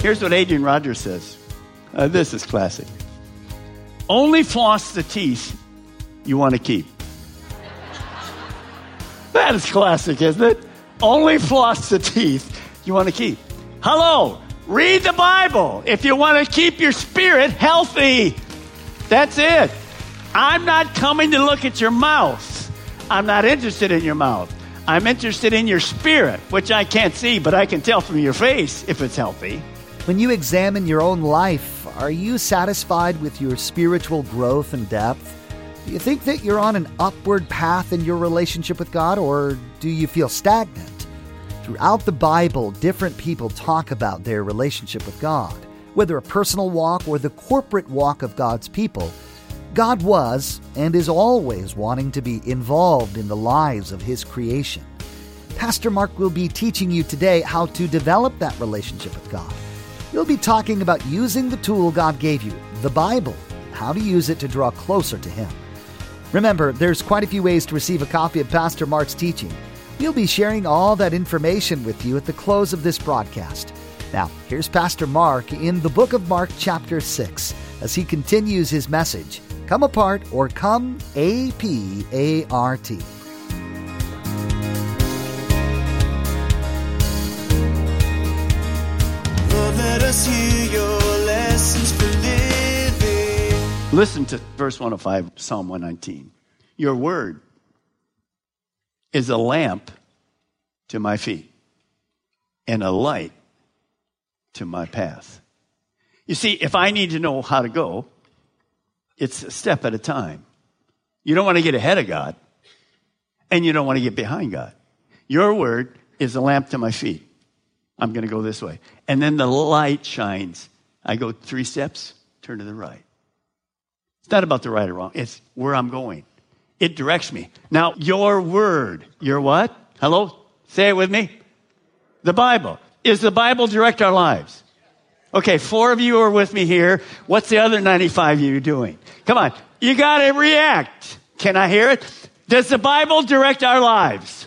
Here's what Adrian Rogers says. Uh, this is classic. Only floss the teeth you want to keep. That is classic, isn't it? Only floss the teeth you want to keep. Hello, read the Bible if you want to keep your spirit healthy. That's it. I'm not coming to look at your mouth. I'm not interested in your mouth. I'm interested in your spirit, which I can't see, but I can tell from your face if it's healthy. When you examine your own life, are you satisfied with your spiritual growth and depth? Do you think that you're on an upward path in your relationship with God, or do you feel stagnant? Throughout the Bible, different people talk about their relationship with God. Whether a personal walk or the corporate walk of God's people, God was and is always wanting to be involved in the lives of His creation. Pastor Mark will be teaching you today how to develop that relationship with God. You'll be talking about using the tool God gave you, the Bible, how to use it to draw closer to Him. Remember, there's quite a few ways to receive a copy of Pastor Mark's teaching. We'll be sharing all that information with you at the close of this broadcast. Now, here's Pastor Mark in the book of Mark, chapter 6, as he continues his message Come Apart or Come A P A R T. Listen to verse 105, Psalm 119. Your word is a lamp to my feet and a light to my path. You see, if I need to know how to go, it's a step at a time. You don't want to get ahead of God, and you don't want to get behind God. Your word is a lamp to my feet. I'm going to go this way. And then the light shines. I go three steps, turn to the right. It's not about the right or wrong, it's where I'm going. It directs me. Now, your word, your what? Hello? Say it with me. The Bible. Is the Bible direct our lives? Okay, four of you are with me here. What's the other 95 of you doing? Come on. You got to react. Can I hear it? Does the Bible direct our lives?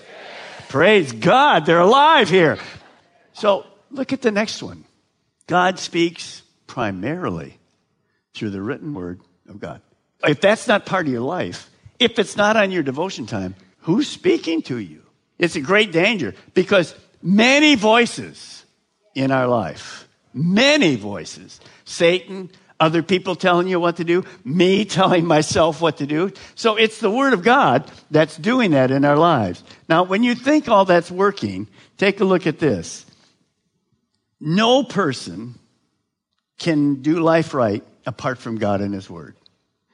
Praise God. They're alive here. So look at the next one. God speaks primarily through the written word of God. If that's not part of your life, if it's not on your devotion time, who's speaking to you? It's a great danger because many voices in our life, many voices, Satan, other people telling you what to do, me telling myself what to do. So it's the Word of God that's doing that in our lives. Now, when you think all that's working, take a look at this. No person can do life right apart from God and His Word.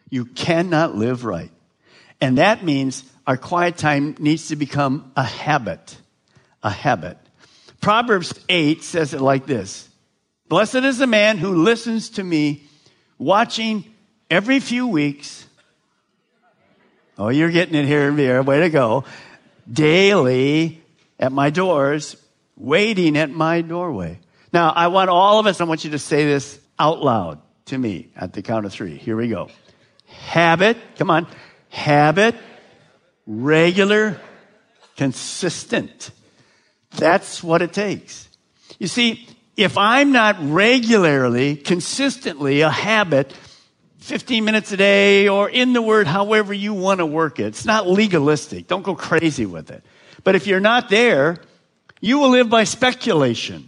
You cannot live right. And that means our quiet time needs to become a habit. A habit. Proverbs 8 says it like this Blessed is the man who listens to me, watching every few weeks. Oh, you're getting it here and there. Way to go. Daily at my doors, waiting at my doorway. Now, I want all of us, I want you to say this out loud to me at the count of three. Here we go. Habit, come on. Habit, regular, consistent. That's what it takes. You see, if I'm not regularly, consistently a habit, 15 minutes a day or in the word, however you want to work it, it's not legalistic. Don't go crazy with it. But if you're not there, you will live by speculation.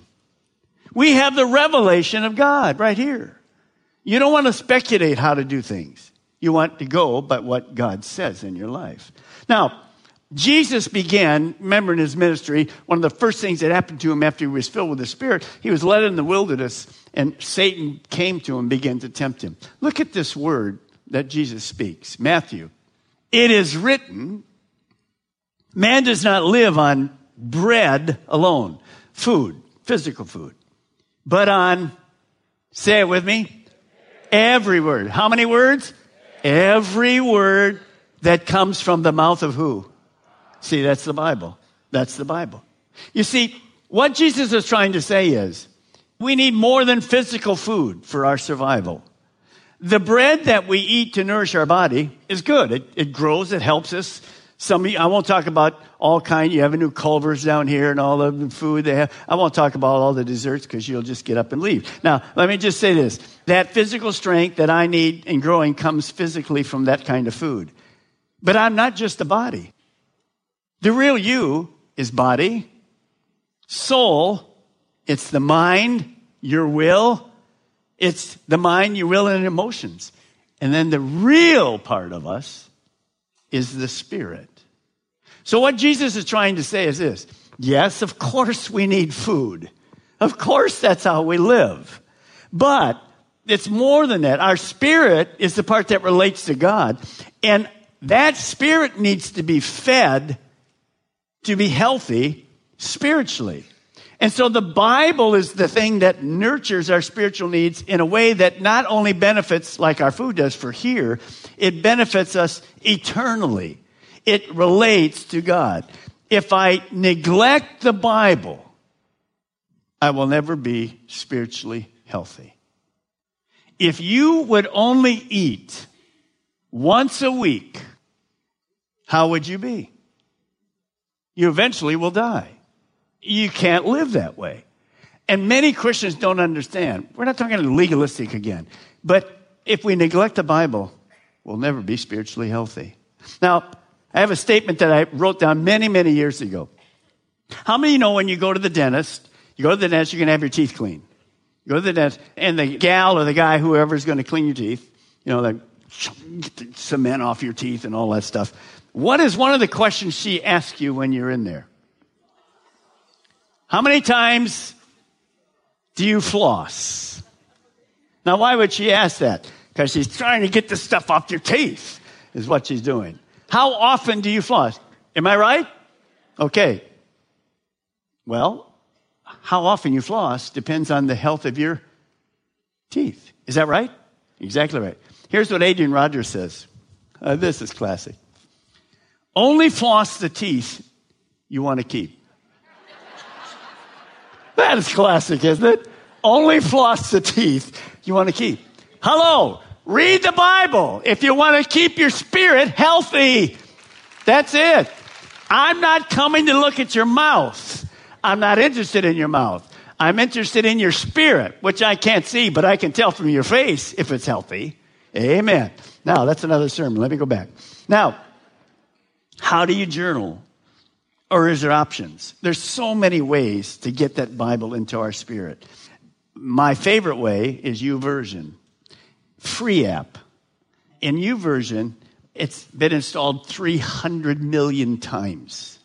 We have the revelation of God right here. You don't want to speculate how to do things. You want to go by what God says in your life. Now, Jesus began, remember in his ministry, one of the first things that happened to him after he was filled with the Spirit, he was led in the wilderness and Satan came to him and began to tempt him. Look at this word that Jesus speaks Matthew. It is written, man does not live on bread alone, food, physical food, but on, say it with me, every word. How many words? Every word that comes from the mouth of who? See, that's the Bible. That's the Bible. You see, what Jesus is trying to say is, we need more than physical food for our survival. The bread that we eat to nourish our body is good. It, it grows, it helps us. Some you, I won't talk about all kind. You have a new Culver's down here and all the food they have. I won't talk about all the desserts because you'll just get up and leave. Now, let me just say this. That physical strength that I need in growing comes physically from that kind of food. But I'm not just a body. The real you is body, soul, it's the mind, your will, it's the mind, your will, and emotions. And then the real part of us is the spirit. So, what Jesus is trying to say is this yes, of course we need food. Of course that's how we live. But it's more than that. Our spirit is the part that relates to God. And that spirit needs to be fed to be healthy spiritually. And so the Bible is the thing that nurtures our spiritual needs in a way that not only benefits, like our food does for here, it benefits us eternally. It relates to God. If I neglect the Bible, I will never be spiritually healthy. If you would only eat once a week, how would you be? You eventually will die. You can't live that way. And many Christians don't understand. We're not talking legalistic again. But if we neglect the Bible, we'll never be spiritually healthy. Now, I have a statement that I wrote down many, many years ago. How many know when you go to the dentist, you go to the dentist, you're going to have your teeth cleaned. You go to the dentist, and the gal or the guy, whoever's going to clean your teeth, you know, like cement off your teeth and all that stuff. What is one of the questions she asks you when you're in there? How many times do you floss? Now, why would she ask that? Because she's trying to get the stuff off your teeth, is what she's doing. How often do you floss? Am I right? Okay. Well, how often you floss depends on the health of your teeth. Is that right? Exactly right. Here's what Adrian Rogers says. Uh, this is classic. Only floss the teeth you want to keep. That is classic, isn't it? Only floss the teeth you want to keep. Hello, read the Bible if you want to keep your spirit healthy. That's it. I'm not coming to look at your mouth. I'm not interested in your mouth. I'm interested in your spirit, which I can't see, but I can tell from your face if it's healthy. Amen. Now, that's another sermon. Let me go back. Now, how do you journal? Or is there options? There's so many ways to get that Bible into our spirit. My favorite way is YouVersion. Free app. In YouVersion, it's been installed 300 million times.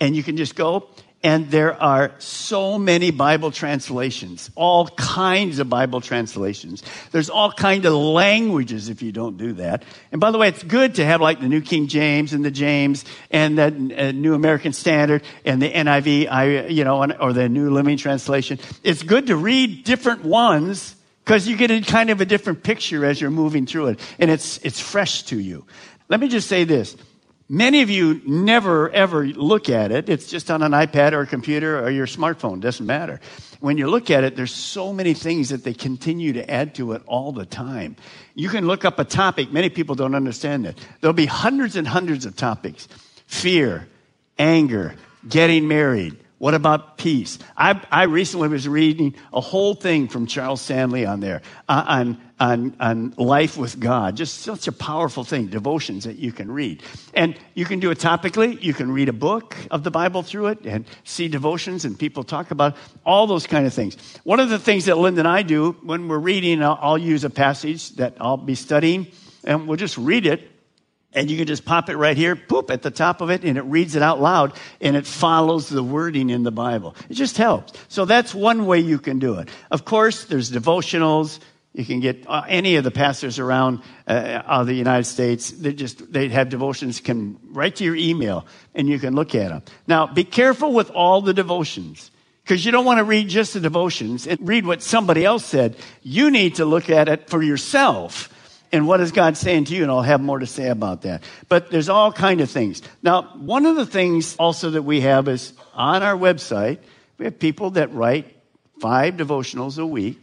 And you can just go and there are so many Bible translations, all kinds of Bible translations. There's all kinds of languages if you don't do that. And by the way, it's good to have like the New King James and the James and the uh, New American Standard and the NIV, you know, or the New Living Translation. It's good to read different ones because you get a kind of a different picture as you're moving through it and it's, it's fresh to you. Let me just say this. Many of you never ever look at it. It's just on an iPad or a computer or your smartphone. Doesn't matter. When you look at it, there's so many things that they continue to add to it all the time. You can look up a topic. Many people don't understand it. There'll be hundreds and hundreds of topics. Fear, anger, getting married, what about peace? I, I recently was reading a whole thing from Charles Stanley on there uh, on, on, on life with God. Just such a powerful thing, devotions that you can read. And you can do it topically. You can read a book of the Bible through it and see devotions and people talk about all those kind of things. One of the things that Linda and I do when we're reading, I'll, I'll use a passage that I'll be studying and we'll just read it And you can just pop it right here, poop, at the top of it, and it reads it out loud, and it follows the wording in the Bible. It just helps. So that's one way you can do it. Of course, there's devotionals. You can get uh, any of the pastors around uh, the United States. They just they have devotions. Can write to your email, and you can look at them. Now, be careful with all the devotions because you don't want to read just the devotions and read what somebody else said. You need to look at it for yourself and what is God saying to you? And I'll have more to say about that. But there's all kind of things. Now, one of the things also that we have is on our website, we have people that write five devotionals a week.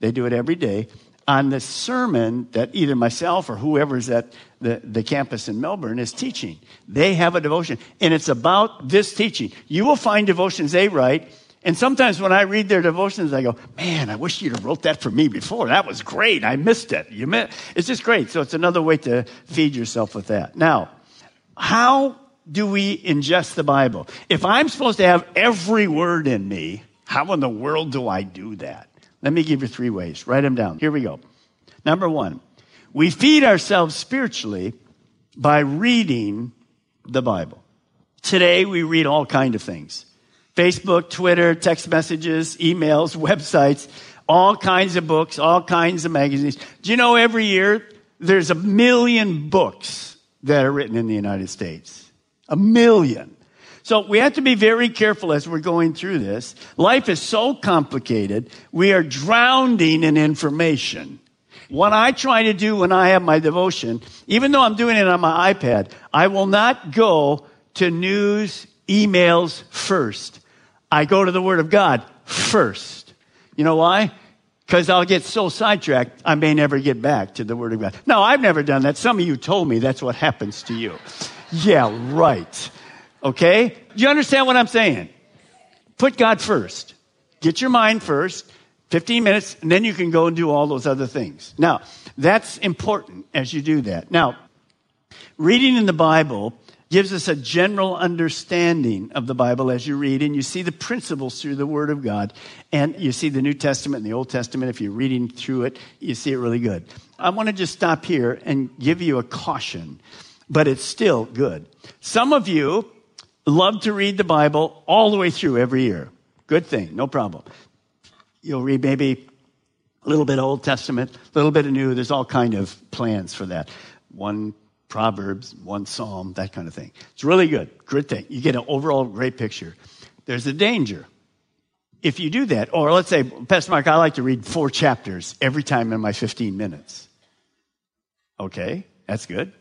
They do it every day on the sermon that either myself or whoever's at the, the campus in Melbourne is teaching. They have a devotion, and it's about this teaching. You will find devotions they write and sometimes when I read their devotions, I go, man, I wish you'd have wrote that for me before. That was great. I missed it. You missed, it's just great. So it's another way to feed yourself with that. Now, how do we ingest the Bible? If I'm supposed to have every word in me, how in the world do I do that? Let me give you three ways. Write them down. Here we go. Number one, we feed ourselves spiritually by reading the Bible. Today we read all kind of things. Facebook, Twitter, text messages, emails, websites, all kinds of books, all kinds of magazines. Do you know every year there's a million books that are written in the United States? A million. So we have to be very careful as we're going through this. Life is so complicated. We are drowning in information. What I try to do when I have my devotion, even though I'm doing it on my iPad, I will not go to news, emails first. I go to the Word of God first. You know why? Because I'll get so sidetracked, I may never get back to the Word of God. No, I've never done that. Some of you told me that's what happens to you. Yeah, right. Okay? Do you understand what I'm saying? Put God first. Get your mind first, 15 minutes, and then you can go and do all those other things. Now, that's important as you do that. Now, reading in the Bible gives us a general understanding of the Bible as you read, and you see the principles through the Word of God. And you see the New Testament and the Old Testament. If you're reading through it, you see it really good. I want to just stop here and give you a caution, but it's still good. Some of you love to read the Bible all the way through every year. Good thing, no problem. You'll read maybe a little bit of Old Testament, a little bit of New. There's all kind of plans for that. One Proverbs, one Psalm, that kind of thing. It's really good. Good thing. You get an overall great picture. There's a danger. If you do that, or let's say, Pastor Mark, I like to read four chapters every time in my 15 minutes. Okay, that's good.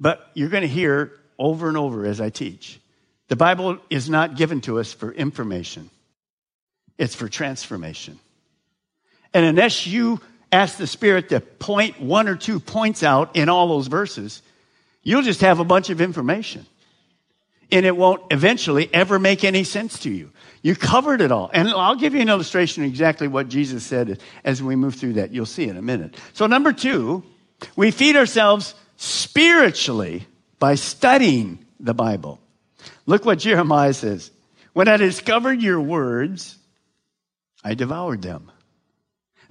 But you're going to hear over and over as I teach. The Bible is not given to us for information. It's for transformation. And unless you ask the Spirit to point one or two points out in all those verses, you'll just have a bunch of information. And it won't eventually ever make any sense to you. You covered it all. And I'll give you an illustration of exactly what Jesus said as we move through that. You'll see in a minute. So, number two, we feed ourselves spiritually by studying the Bible. Look what Jeremiah says. When I discovered your words, I devoured them.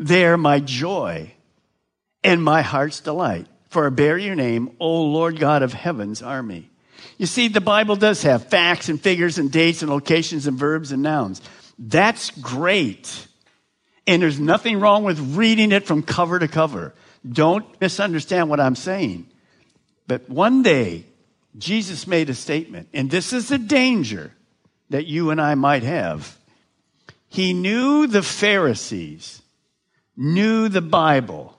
They're my joy and my heart's delight. For I bear your name, O Lord God of heaven's army. You see, the Bible does have facts and figures and dates and locations and verbs and nouns. That's great. And there's nothing wrong with reading it from cover to cover. Don't misunderstand what I'm saying. But one day, Jesus made a statement, and this is a danger that you and I might have. He knew the Pharisees knew the Bible,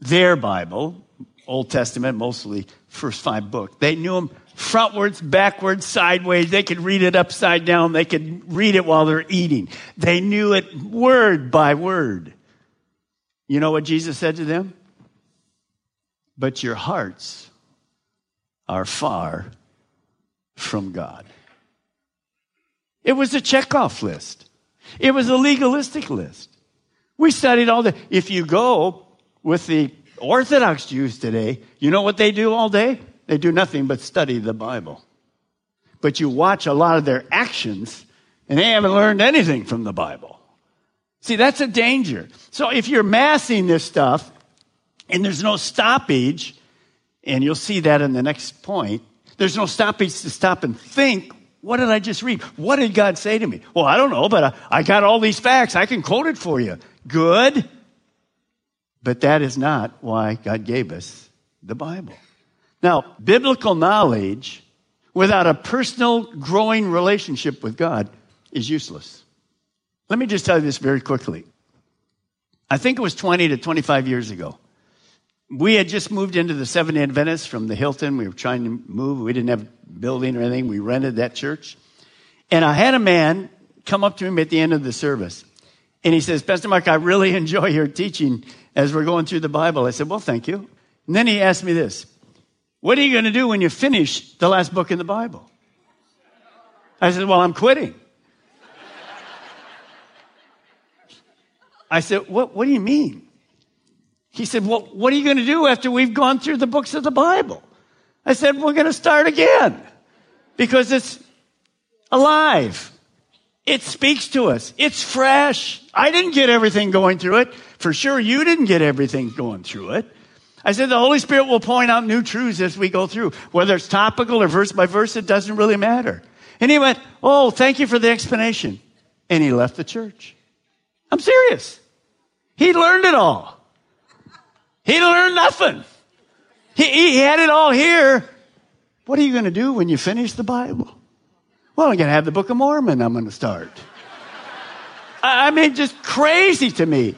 their Bible, Old Testament, mostly first five books. They knew them frontwards, backwards, sideways. They could read it upside down. They could read it while they're eating. They knew it word by word. You know what Jesus said to them? But your hearts are far from God. It was a checkoff list. It was a legalistic list. We studied all day. If you go with the Orthodox Jews today, you know what they do all day? They do nothing but study the Bible. But you watch a lot of their actions, and they haven't learned anything from the Bible. See, that's a danger. So if you're massing this stuff, and there's no stoppage, And you'll see that in the next point. There's no stoppage to stop and think, what did I just read? What did God say to me? Well, I don't know, but I, I got all these facts. I can quote it for you. Good. But that is not why God gave us the Bible. Now, biblical knowledge without a personal growing relationship with God is useless. Let me just tell you this very quickly. I think it was 20 to 25 years ago. We had just moved into the Seventh day Adventist from the Hilton. We were trying to move. We didn't have building or anything. We rented that church. And I had a man come up to him at the end of the service. And he says, Pastor Mark, I really enjoy your teaching as we're going through the Bible. I said, Well, thank you. And then he asked me this What are you going to do when you finish the last book in the Bible? I said, Well, I'm quitting. I said, What, what do you mean? He said, Well, what are you going to do after we've gone through the books of the Bible? I said, We're going to start again because it's alive. It speaks to us. It's fresh. I didn't get everything going through it. For sure, you didn't get everything going through it. I said the Holy Spirit will point out new truths as we go through. Whether it's topical or verse by verse, it doesn't really matter. And he went, Oh, thank you for the explanation. And he left the church. I'm serious. He learned it all. He learned nothing. He, he had it all here. What are you going to do when you finish the Bible? Well, I'm going to have the Book of Mormon I'm going to start. I mean, just crazy to me.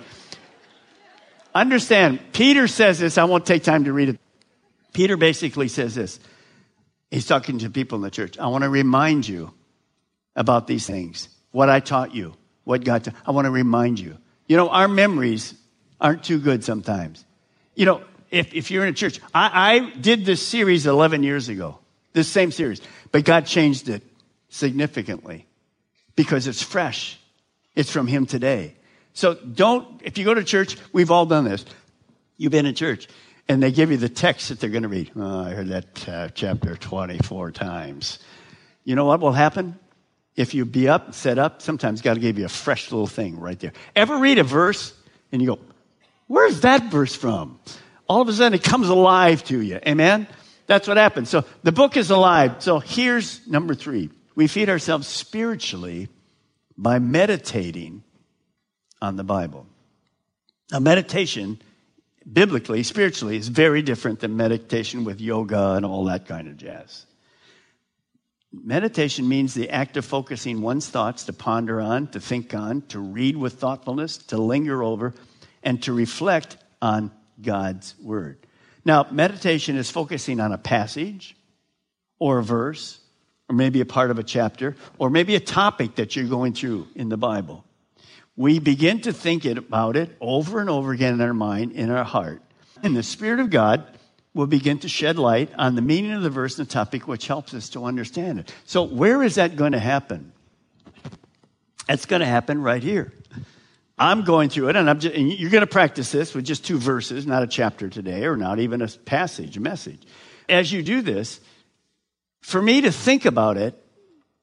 Understand, Peter says this. I won't take time to read it. Peter basically says this. He's talking to people in the church. I want to remind you about these things. What I taught you, what God taught. I want to remind you. You know, our memories aren't too good sometimes. You know, if, if you're in a church, I, I did this series 11 years ago, this same series, but God changed it significantly because it's fresh. It's from Him today. So don't, if you go to church, we've all done this. You've been in church and they give you the text that they're going to read. Oh, I heard that uh, chapter 24 times. You know what will happen? If you be up, set up, sometimes God give you a fresh little thing right there. Ever read a verse and you go, where's that verse from? All of a sudden it comes alive to you. Amen? That's what happens. So the book is alive. So here's number three we feed ourselves spiritually by meditating on the Bible. Now, meditation, biblically, spiritually, is very different than meditation with yoga and all that kind of jazz. Meditation means the act of focusing one's thoughts to ponder on, to think on, to read with thoughtfulness, to linger over, and to reflect on God's Word. Now, meditation is focusing on a passage or a verse or maybe a part of a chapter, or maybe a topic that you're going through in the Bible. We begin to think about it over and over again in our mind, in our heart. And the Spirit of God will begin to shed light on the meaning of the verse and the topic, which helps us to understand it. So, where is that going to happen? It's going to happen right here. I'm going through it, and, just, and you're going to practice this with just two verses, not a chapter today, or not even a passage, a message. As you do this, for me to think about it,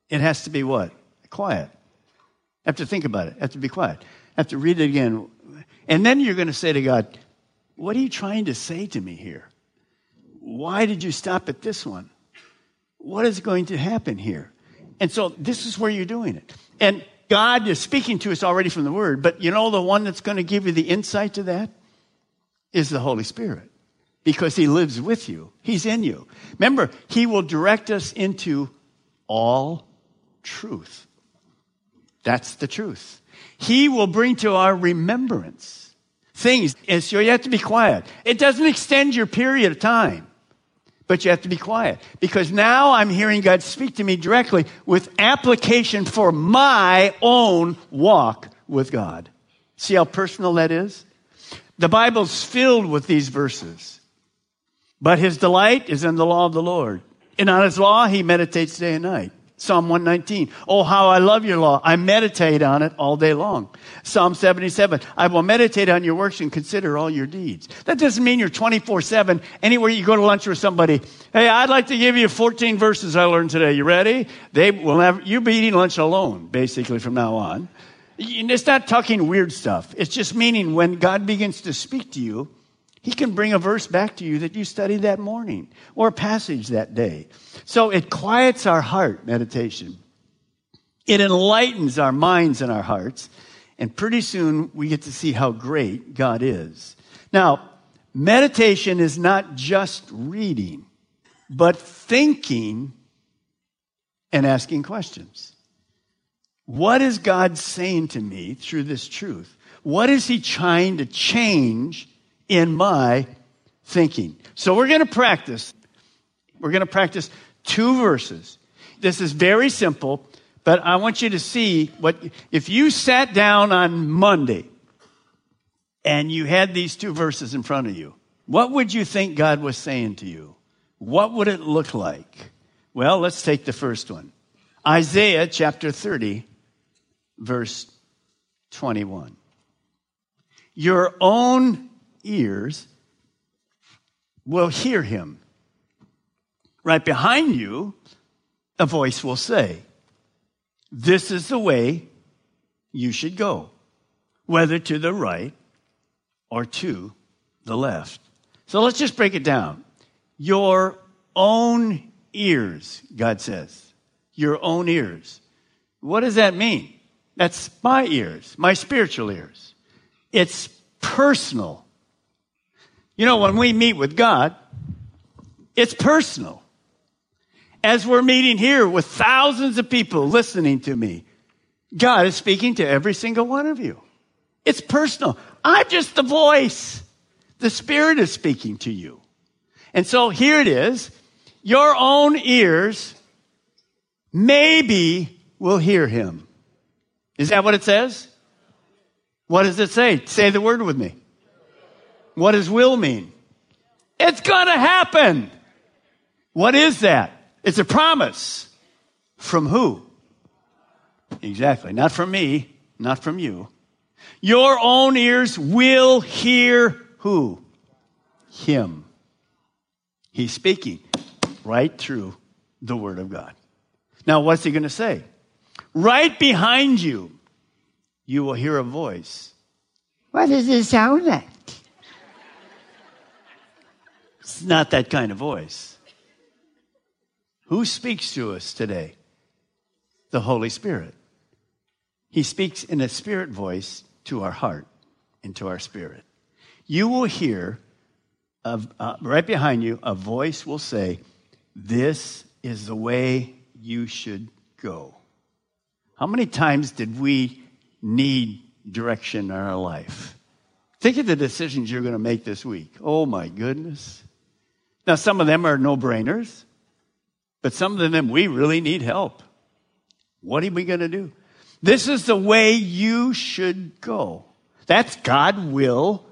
it has to be what? Quiet. I have to think about it. I have to be quiet. I have to read it again. And then you're going to say to God, What are you trying to say to me here? Why did you stop at this one? What is going to happen here? And so this is where you're doing it. And God is speaking to us already from the Word, but you know the one that's going to give you the insight to that is the Holy Spirit because he lives with you. He's in you. Remember, he will direct us into all truth. That's the truth. He will bring to our remembrance things. And so you have to be quiet. It doesn't extend your period of time, but you have to be quiet because now I'm hearing God speak to me directly with application for my own walk with God. See how personal that is? The Bible's filled with these verses. But his delight is in the law of the Lord. And on his law, he meditates day and night. Psalm 119. Oh, how I love your law. I meditate on it all day long. Psalm 77. I will meditate on your works and consider all your deeds. That doesn't mean you're 24 7. Anywhere you go to lunch with somebody, hey, I'd like to give you 14 verses I learned today. You ready? They will have, you'll be eating lunch alone, basically, from now on. It's not talking weird stuff. It's just meaning when God begins to speak to you, He can bring a verse back to you that you studied that morning or a passage that day. So it quiets our heart, meditation. It enlightens our minds and our hearts. And pretty soon we get to see how great God is. Now, meditation is not just reading, but thinking and asking questions. What is God saying to me through this truth? What is He trying to change in my thinking. So we're going to practice. We're going to practice two verses. This is very simple, but I want you to see what, if you sat down on Monday and you had these two verses in front of you, what would you think God was saying to you? What would it look like? Well, let's take the first one. Isaiah chapter 30, verse 21. Your own ears will hear him. Right behind you, a voice will say, This is the way you should go, whether to the right or to the left. So let's just break it down. Your own ears, God says. Your own ears. What does that mean? That's my ears, my spiritual ears. It's personal. You know, when we meet with God, it's personal. As we're meeting here with thousands of people listening to me, God is speaking to every single one of you. It's personal. I'm just the voice. The Spirit is speaking to you. And so here it is. Your own ears maybe will hear him. Is that what it says? What does it say? Say the word with me. What does will mean? It's gonna happen. What is that? It's a promise. From who? Exactly. Not from me, not from you. Your own ears will hear who? Him. He's speaking right through the Word of God. Now, what's he going to say? Right behind you, you will hear a voice. What does it sound like? It's not that kind of voice. Who speaks to us today? The Holy Spirit. He speaks in a spirit voice to our heart and to our spirit. You will hear, uh, right behind you, a voice will say, This is the way you should go. How many times did we need direction in our life? Think of the decisions you're going to make this week. Oh my goodness. Now, some of them are no brainers, but some of them we really need help. What are we going to do? This is the way you should go. That's God will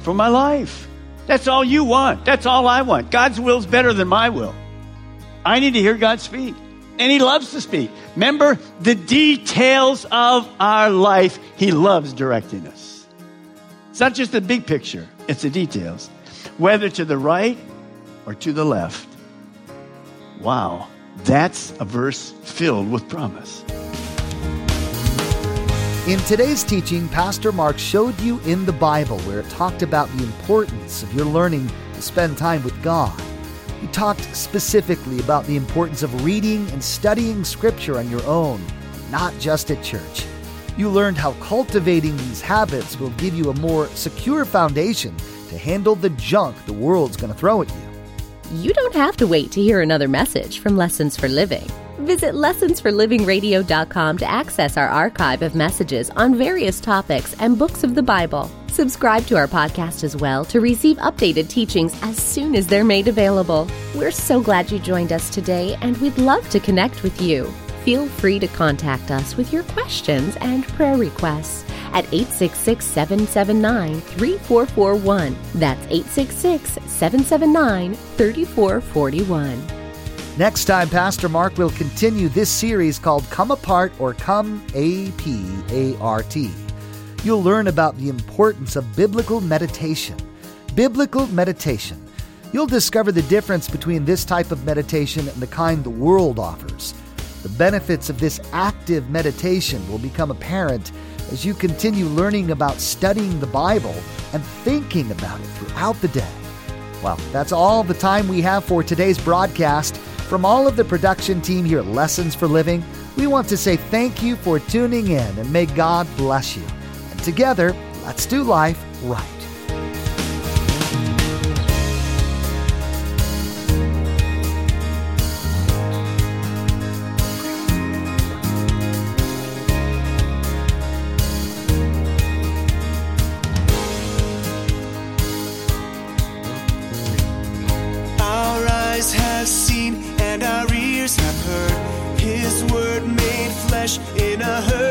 for my life. That's all you want. That's all I want. God's will is better than my will. I need to hear God speak. And He loves to speak. Remember the details of our life. He loves directing us. It's not just the big picture, it's the details. Whether to the right or to the left. Wow, that's a verse filled with promise. In today's teaching, Pastor Mark showed you in the Bible where it talked about the importance of your learning to spend time with God. He talked specifically about the importance of reading and studying Scripture on your own, not just at church. You learned how cultivating these habits will give you a more secure foundation to handle the junk the world's going to throw at you you don't have to wait to hear another message from Lessons for Living. Visit lessonsforlivingradio.com to access our archive of messages on various topics and books of the Bible. Subscribe to our podcast as well to receive updated teachings as soon as they're made available. We're so glad you joined us today, and we'd love to connect with you. Feel free to contact us with your questions and prayer requests at 866 779 3441. That's 866 779 3441. Next time, Pastor Mark will continue this series called Come Apart or Come A P A R T. You'll learn about the importance of biblical meditation. Biblical meditation. You'll discover the difference between this type of meditation and the kind the world offers. The benefits of this active meditation will become apparent as you continue learning about studying the Bible and thinking about it throughout the day. Well, that's all the time we have for today's broadcast. From all of the production team here at Lessons for Living, we want to say thank you for tuning in and may God bless you. And together, let's do life right. In a hurting